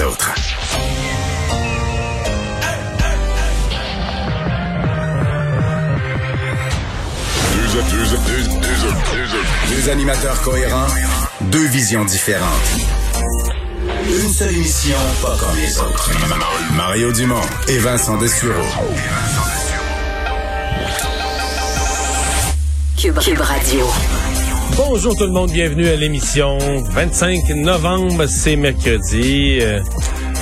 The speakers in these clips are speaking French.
autres. Deux animateurs cohérents, deux visions différentes. Une seule émission, pas comme les autres. Mario Dumont et Vincent Dessureau. Cube Radio. Bonjour tout le monde, bienvenue à l'émission 25 novembre, c'est mercredi. euh,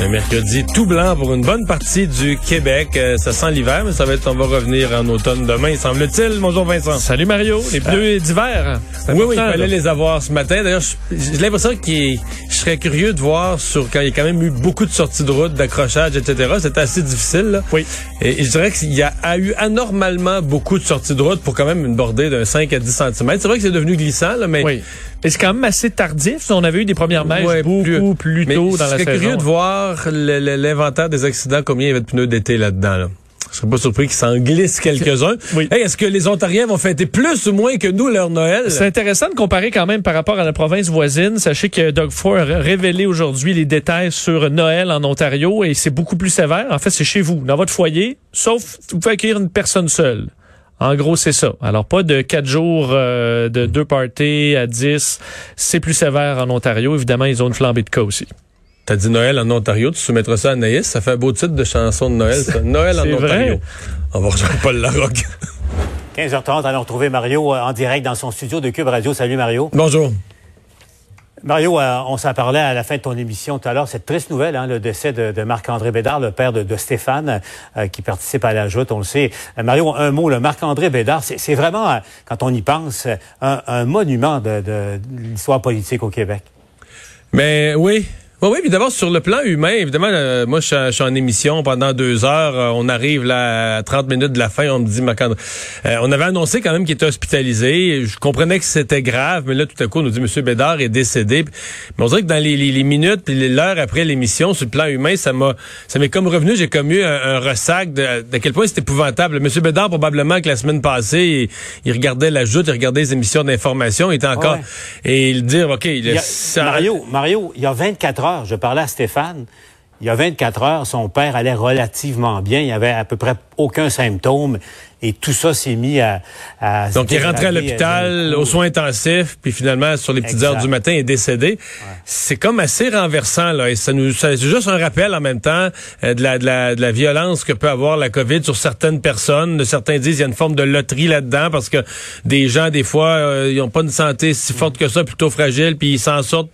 un mercredi tout blanc pour une bonne partie du Québec. Euh, ça sent l'hiver, mais ça va être, on va revenir en automne demain, semble-t-il. Bonjour Vincent. Salut Mario, les pneus d'hiver. C'est Oui, oui, il fallait les avoir ce matin. D'ailleurs, j'ai l'impression qu'il je serais curieux de voir sur quand il y a quand même eu beaucoup de sorties de route, d'accrochage, etc. C'était assez difficile. Là. Oui. Et, et je dirais qu'il y a, a eu anormalement beaucoup de sorties de route pour quand même une bordée d'un 5 à 10 cm. C'est vrai que c'est devenu glissant, là, mais Oui. Mais c'est quand même assez tardif. On avait eu des premières Ouais, beaucoup plus, tôt dans la saison. curieux de voir le- le- l'inventaire des accidents, combien il y avait de pneus d'été là-dedans. Là. Je serais pas surpris qu'il s'en glisse quelques-uns. Oui. Hey, Est-ce que les Ontariens vont fêter plus ou moins que nous leur Noël? C'est intéressant de comparer quand même par rapport à la province voisine. Sachez que Doug Ford a révélé aujourd'hui les détails sur Noël en Ontario et c'est beaucoup plus sévère. En fait, c'est chez vous, dans votre foyer, sauf vous pouvez accueillir une personne seule. En gros, c'est ça. Alors, pas de quatre jours euh, de deux parties à 10. C'est plus sévère en Ontario. Évidemment, ils ont une flambée de cas aussi. T'as dit Noël en Ontario, tu soumettras ça à Anaïs, ça fait un beau titre de chanson de Noël, ça. Noël en Ontario. vrai. On va rejoindre Paul Larocque. 15h30, allons retrouver Mario euh, en direct dans son studio de Cube Radio. Salut Mario. Bonjour. Mario, euh, on s'en parlait à la fin de ton émission tout à l'heure. Cette triste nouvelle, hein, le décès de, Marc-André Bédard, le père de, Stéphane, euh, qui participe à la joute, on le sait. Euh, Mario, un mot, le Marc-André Bédard, c'est vraiment, quand on y pense, un, monument de l'histoire politique au Québec. Mais oui. Oui, oui, puis d'abord, sur le plan humain, évidemment, euh, moi, je suis, je suis en émission pendant deux heures. euh, on arrive là à 30 minutes de la fin. On me dit, Marc-André- euh, on avait annoncé quand même qu'il était hospitalisé. Je comprenais que c'était grave, mais là, tout à coup, on nous dit, Monsieur Bédard est décédé. Mais on dirait que dans les, les- les minutes puis l'heure après l'émission, sur le plan humain, ça m'a, ça m'est comme revenu. J'ai comme eu un, un ressac de, de quel point c'était épouvantable. Monsieur Bédard, probablement que la semaine passée, il, il regardait la joute, il regardait les émissions d'information, il était encore, Ouais. et il dire, OK, il, Il y a- ça- Mario, Mario, il y a 24 heures, je parlais à Stéphane. Il y a 24 heures, son père allait relativement bien. Il n'y avait à peu près aucun symptôme. Et tout ça s'est mis à... Donc, il est rentré à l'hôpital aux soins intensifs, puis finalement, sur les petites Exact. heures du matin, il est décédé. C'est comme assez renversant, là. Et ça nous, c'est juste un rappel en même temps euh, de, la, de, la, de la violence que peut avoir la COVID sur certaines personnes. Certains disent qu'il y a une forme de loterie là-dedans parce que des gens, des fois, euh, ils n'ont pas une santé si forte que ça, plutôt fragile, puis ils s'en sortent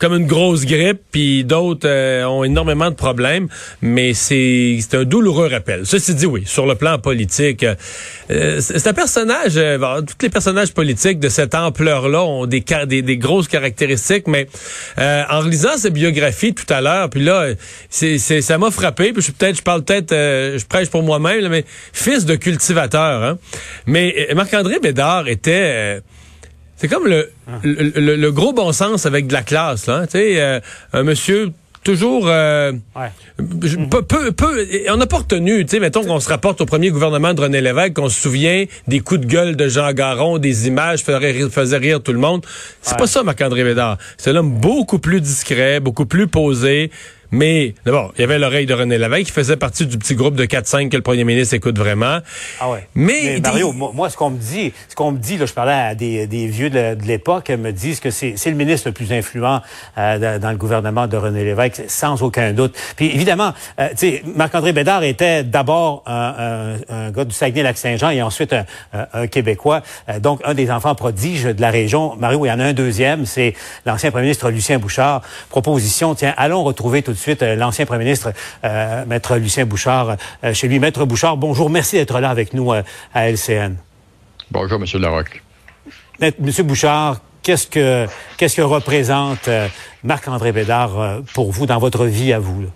comme une grosse grippe, puis d'autres euh, ont énormément de problèmes, mais c'est un douloureux rappel. Ceci dit, oui, sur le plan politique, euh, c'est un personnage, euh, tous les personnages politiques de cette ampleur-là ont des, des, des grosses caractéristiques, mais euh, en relisant sa biographie tout à l'heure, puis là, c'est ça m'a frappé, puis je peut-être, je parle peut-être, euh, je prêche pour moi-même, mais fils de cultivateur, hein. Mais euh, Marc-André Bédard était... c'est comme le, le, le- le gros bon sens avec de la classe, là. hein. Tu sais, euh, un monsieur toujours euh, Ouais. je- peu, peu, on n'a pas retenu, tu sais, mettons qu'on se rapporte au premier gouvernement de René Lévesque, qu'on se souvient des coups de gueule de Jean Garon, des images faisaient rire, faisaient rire tout le monde. C'est pas ça, Marc-André Bédard. C'est un homme beaucoup plus discret, beaucoup plus posé. Mais d'abord, il y avait l'oreille de René Lévesque qui faisait partie du petit groupe de 4-5 que le premier ministre écoute vraiment. Ah ouais. Mais- Mario, moi, moi, ce qu'on me dit, ce qu'on me dit, là, je parlais à des, des vieux de, de l'époque, me disent que c'est c'est le ministre le plus influent euh, dans le gouvernement de René Lévesque, sans aucun doute. Puis évidemment, euh, tu sais, Marc-André Bédard était d'abord un, un- un gars du Saguenay-Lac-Saint-Jean et ensuite un, un- un Québécois, euh, donc un des enfants prodiges de la région. Mario, il y en a un deuxième, c'est l'ancien premier ministre Lucien Bouchard. Proposition, tiens, allons retrouver tout de suite euh, l'ancien premier ministre, euh, maître Lucien Bouchard, euh, chez lui. Maître Bouchard, bonjour, merci d'être là avec nous euh, à LCN. Bonjour, M. Larocque. Monsieur Bouchard, qu'est-ce que qu'est-ce que représente Marc-André Bédard pour vous dans votre vie à vous? là?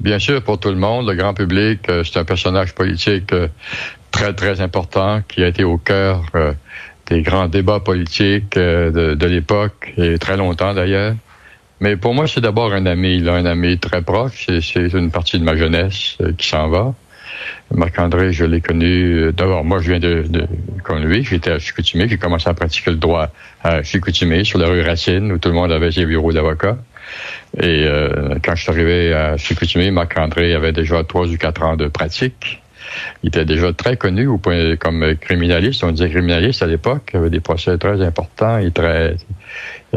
Bien sûr, pour tout le monde, le grand public, c'est un personnage politique très, très important qui a été au cœur des grands débats politiques de, de l'époque et très longtemps d'ailleurs. Mais pour moi, c'est d'abord un ami, là, un ami très proche. C'est- une partie de ma jeunesse euh, qui s'en va. Marc-André, je l'ai connu. euh, D'abord, moi, je viens de, de comme lui. J'étais à Chicoutimi. J'ai commencé à pratiquer le droit à Chicoutimi, sur la rue Racine, où tout le monde avait ses bureaux d'avocat. Et euh, quand je suis arrivé à Chicoutimi, Marc-André avait déjà trois ou quatre ans de pratique. Il était déjà très connu au point, comme criminaliste. On disait criminaliste à l'époque. Il avait des procès très importants et très,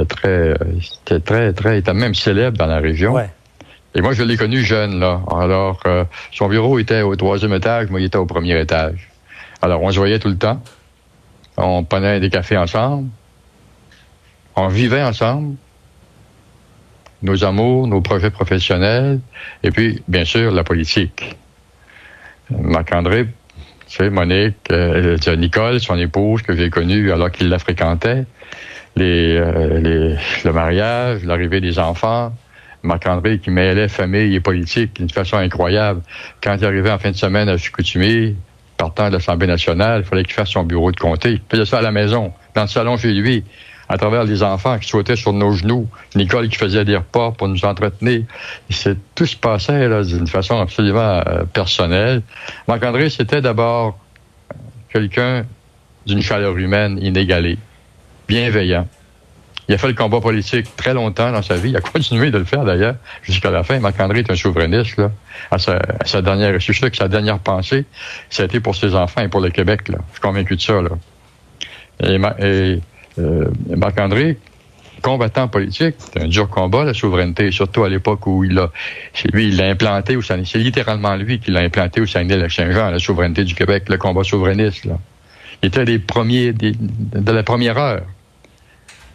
très, était très, très, il était même célèbre dans la région. Et moi, je l'ai connu jeune, là. Alors, euh, son bureau était au troisième étage, moi, il était au premier étage. Alors, on se voyait tout le temps. On prenait des cafés ensemble. On vivait ensemble. Nos amours, nos projets professionnels. Et puis, bien sûr, la politique. Marc-André, tu sais, Monique, euh, Nicole, son épouse, que j'ai connue alors qu'il la fréquentait. Euh, le mariage, l'arrivée des enfants. Marc-André qui mêlait famille et politique d'une façon incroyable. Quand il arrivait en fin de semaine à Chicoutimi, partant de l'Assemblée nationale, il fallait qu'il fasse son bureau de comté. Il faisait ça à la maison, dans le salon chez lui, à travers les enfants qui sautaient sur nos genoux, Nicole qui faisait des repas pour nous entretenir. Et tout se passait d'une façon absolument euh, personnelle. Marc-André, c'était d'abord quelqu'un d'une chaleur humaine inégalée, bienveillant. Il a fait le combat politique très longtemps dans sa vie. Il a continué de le faire d'ailleurs jusqu'à la fin. Marc-André est un souverainiste. Là. À, sa, dernière, je suis sûr que sa dernière pensée, ça a été pour ses enfants et pour le Québec. Là. Je suis convaincu de ça. Là. Et, euh, Marc-André, combattant politique, c'est un dur combat, la souveraineté, surtout à l'époque où il a, lui, il l'a implanté au C'est littéralement lui qui l'a implanté au Saguenay-Lac-Saint-Jean, la souveraineté du Québec, le combat souverainiste. Là. Il était des premiers, de la première heure.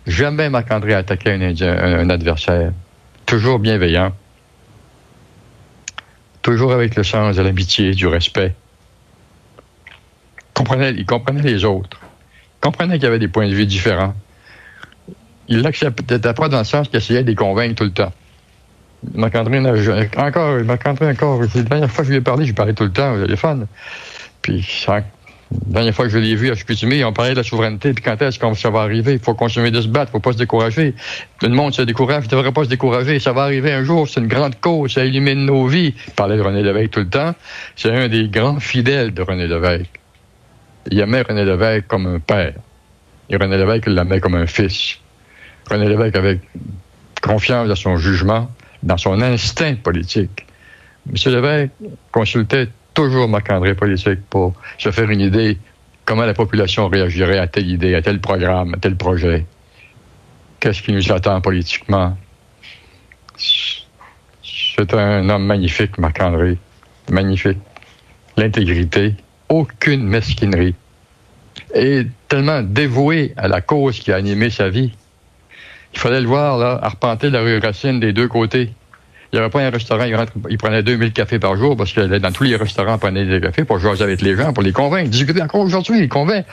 Jamais Marc-André a attaqué un, adversaire. Toujours bienveillant. Toujours avec le sens de l'amitié, du respect. Il comprenait les autres. Il comprenait qu'il y avait des points de vue différents. Il l'acceptait pas dans le sens qu'il essayait de les convaincre tout le temps. Marc-André, encore, Marc-André, encore, la dernière fois que je lui ai parlé, je lui parlais tout le temps au téléphone. Puis, la dernière fois que je l'ai vu à Chicoutimi, on parlait de la souveraineté, puis quand est-ce que ça va arriver? Il faut continuer de se battre, il faut pas se décourager. Tout le monde se décourage, il ne devrait pas se décourager. Ça va arriver un jour, c'est une grande cause, ça illumine nos vies. Il parlait de René Lévesque tout le temps. C'est un des grands fidèles de René Lévesque. Il aimait René Lévesque comme un père. Et René Lévesque l'aimait comme un fils. René Lévesque avait confiance dans son jugement, dans son instinct politique. M. Lévesque consultait toujours Marc-André politique pour se faire une idée comment la population réagirait à telle idée, à tel programme, à tel projet. Qu'est-ce qui nous attend politiquement? C'est un homme magnifique, Marc-André. Magnifique. L'intégrité, aucune mesquinerie. Et tellement dévoué à la cause qui a animé sa vie. Il fallait le voir, là, arpenter la rue Racine des deux côtés. Il n'y avait pas un restaurant, il, rentre, il prenait 2000 cafés par jour parce que dans tous les restaurants, il prenait des cafés pour jouer avec les gens, pour les convaincre. Discuter encore aujourd'hui, il convainc.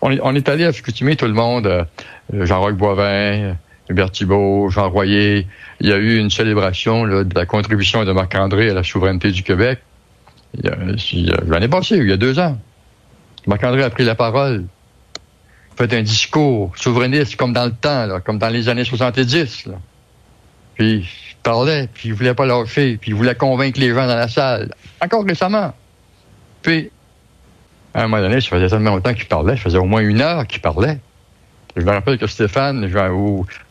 On est, allé à tout le monde, euh, Jean-Roch Boivin, Hubert Thibault, Jean Royer. Il y a eu une célébration de la contribution de Marc-André à la souveraineté du Québec. L'année passée, il y a deux ans. Marc-André a pris la parole, fait un discours souverainiste comme dans le temps, là, comme dans les années 70. Là. Puis parlait, puis il voulait pas lâcher, puis il voulait convaincre les gens dans la salle. Encore récemment. Puis, à un moment donné, ça faisait tellement longtemps qu'il parlait, ça faisait au moins une heure qu'il parlait. Je me rappelle que Stéphane,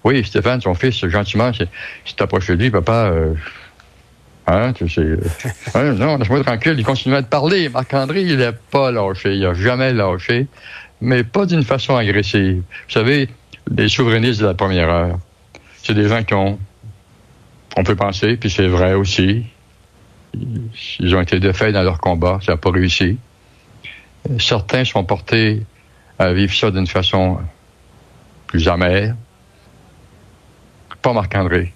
oui, Stéphane, son fils, gentiment, s'est approché de lui, papa, euh, hein, tu sais, euh, hein, non, laisse-moi tranquille, il continuait de parler. Marc-André, il n'a pas lâché, il n'a jamais lâché, mais pas d'une façon agressive. Vous savez, les souverainistes de la première heure, c'est des gens qui ont on peut penser, puis c'est vrai aussi. Ils ont été défaits dans leur combat, ça n'a pas réussi. Certains sont portés à vivre ça d'une façon plus amère. Pas Marc-André.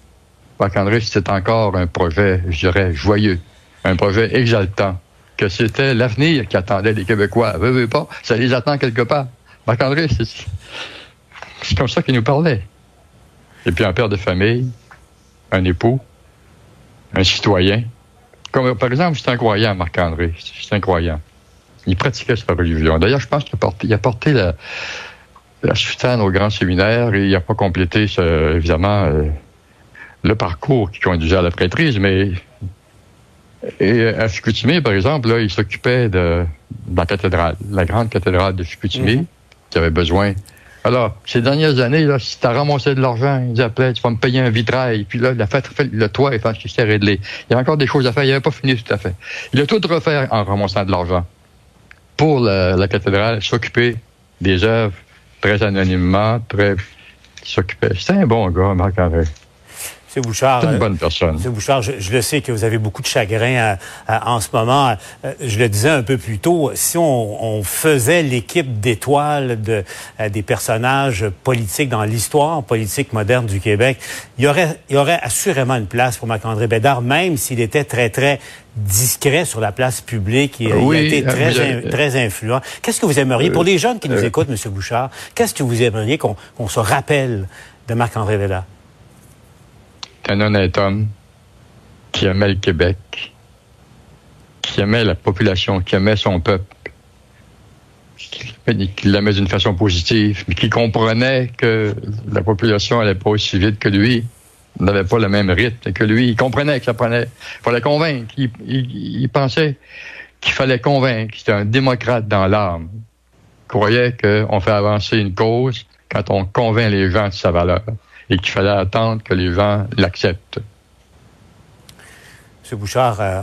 Marc-André, c'était encore un projet, je dirais, joyeux, un projet exaltant, que c'était l'avenir qui attendait les Québécois. Veux, pas, ça les attend quelque part. Marc-André, c'est comme ça qu'il nous parlait. Et puis un père de famille, un époux, un citoyen. Comme, par exemple, c'est un croyant, Marc-André. C'est un croyant. Il pratiquait sa religion. D'ailleurs, je pense qu'il a porté, la, la soutane au grand séminaire et il n'a pas complété, évidemment, euh, le parcours qui conduisait à la prêtrise, mais et à Chicoutimi, par exemple, là, il s'occupait de, la cathédrale, la grande cathédrale de Chicoutimi, mm-hmm. qui avait besoin Alors, ces dernières années, là, si tu as ramassé de l'argent, ils appelaient, tu vas me payer un vitrail. Puis là, la fête, le toit est fait, réglé. Il y a encore des choses à faire. Il n'avait pas fini tout à fait. Il a tout refaire en ramassant de l'argent. Pour la, la cathédrale, s'occuper des œuvres très anonymement, très s'occupait. C'est un bon gars, Marc-André. C'est Bouchard. C'est une euh, bonne personne. C'est Bouchard, je, le sais que vous avez beaucoup de chagrin euh, euh, en ce moment. je le disais un peu plus tôt, si on, faisait l'équipe d'étoiles de, des personnages politiques dans l'histoire politique moderne du Québec, il y aurait, il y aurait assurément une place pour Marc-André Bédard, même s'il était très, très discret sur la place publique. Il, a été très, très influent. Qu'est-ce que vous aimeriez, pour les jeunes qui nous écoutent, M. Bouchard, qu'est-ce que vous aimeriez qu'on se rappelle de Marc-André Bédard? Un honnête homme qui aimait le Québec, qui aimait la population, qui aimait son peuple, qui l'aimait d'une façon positive, mais qui comprenait que la population n'allait pas aussi vite que lui, n'avait pas le même rythme que lui. Il comprenait que ça prenait. Il fallait convaincre. Il, pensait qu'il fallait convaincre. C'était un démocrate dans l'âme. Il croyait qu'on fait avancer une cause quand on convainc les gens de sa valeur et qu'il fallait attendre que les gens l'acceptent. M. Bouchard, euh,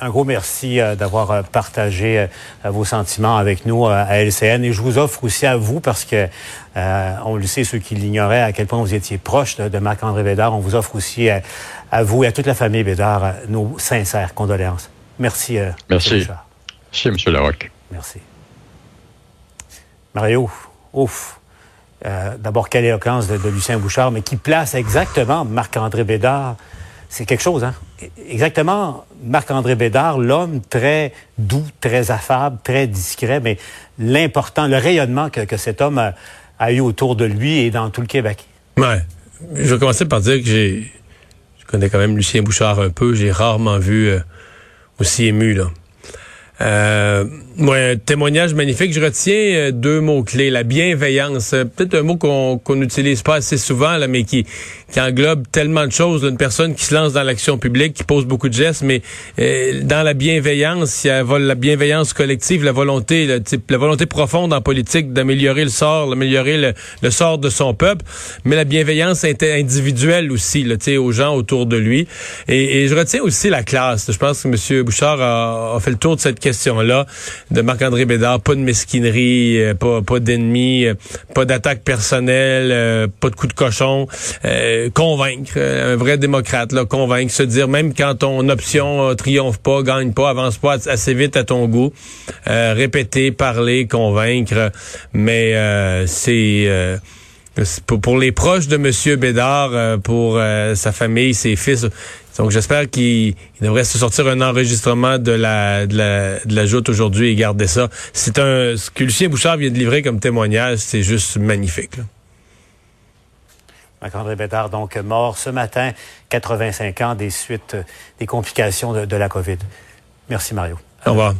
un gros merci euh, d'avoir euh, partagé vos sentiments avec nous à LCN et je vous offre aussi à vous parce que on le sait ceux qui l'ignoraient à quel point vous étiez proche de, Marc-André Bédard, on vous offre aussi à, vous et à toute la famille Bédard nos sincères condoléances. Merci. merci. Bouchard. Merci M. Larocque. Merci. Mario, ouf. Euh, d'abord, quelle éloquence de, Lucien Bouchard, mais qui place exactement Marc-André Bédard. C'est quelque chose, hein? Exactement, Marc-André Bédard, l'homme très doux, très affable, très discret, mais l'important, le rayonnement que, cet homme a, eu autour de lui et dans tout le Québec. Ouais. Je vais commencer par dire que j'ai, je connais quand même Lucien Bouchard un peu. J'ai rarement vu euh, aussi ému, là. Euh, un témoignage magnifique. Je retiens euh, deux mots-clés. La bienveillance. Euh, peut-être un mot qu'on n'utilise pas assez souvent, là, mais qui, qui englobe tellement de choses. Une personne qui se lance dans l'action publique, qui pose beaucoup de gestes, mais euh, dans la bienveillance, il y a la bienveillance collective, la volonté, la volonté profonde en politique d'améliorer le sort, d'améliorer le, le, sort de son peuple, mais la bienveillance individuelle aussi, là, aux gens autour de lui. Et, et, je retiens aussi la classe. Je pense que M. Bouchard a, a fait le tour de cette question-là de Marc-André Bédard. Pas de mesquinerie, euh, pas, pas d'ennemis, euh, pas d'attaque personnelle, euh, pas de coup de cochon. convaincre, un vrai démocrate, là, convaincre, se dire même quand ton option triomphe pas, gagne pas, avance pas assez vite à ton goût, répéter, parler, convaincre, mais c'est pour, les proches de M. Bédard, pour sa famille, ses fils, donc j'espère qu'il devrait se sortir un enregistrement de la de la, de la joute aujourd'hui et garder ça. C'est un ce que Lucien Bouchard vient de livrer comme témoignage, c'est juste magnifique. Marc-André Bédard, donc mort ce matin, 85 ans des suites, des complications de, de la COVID. Merci Mario. Au revoir.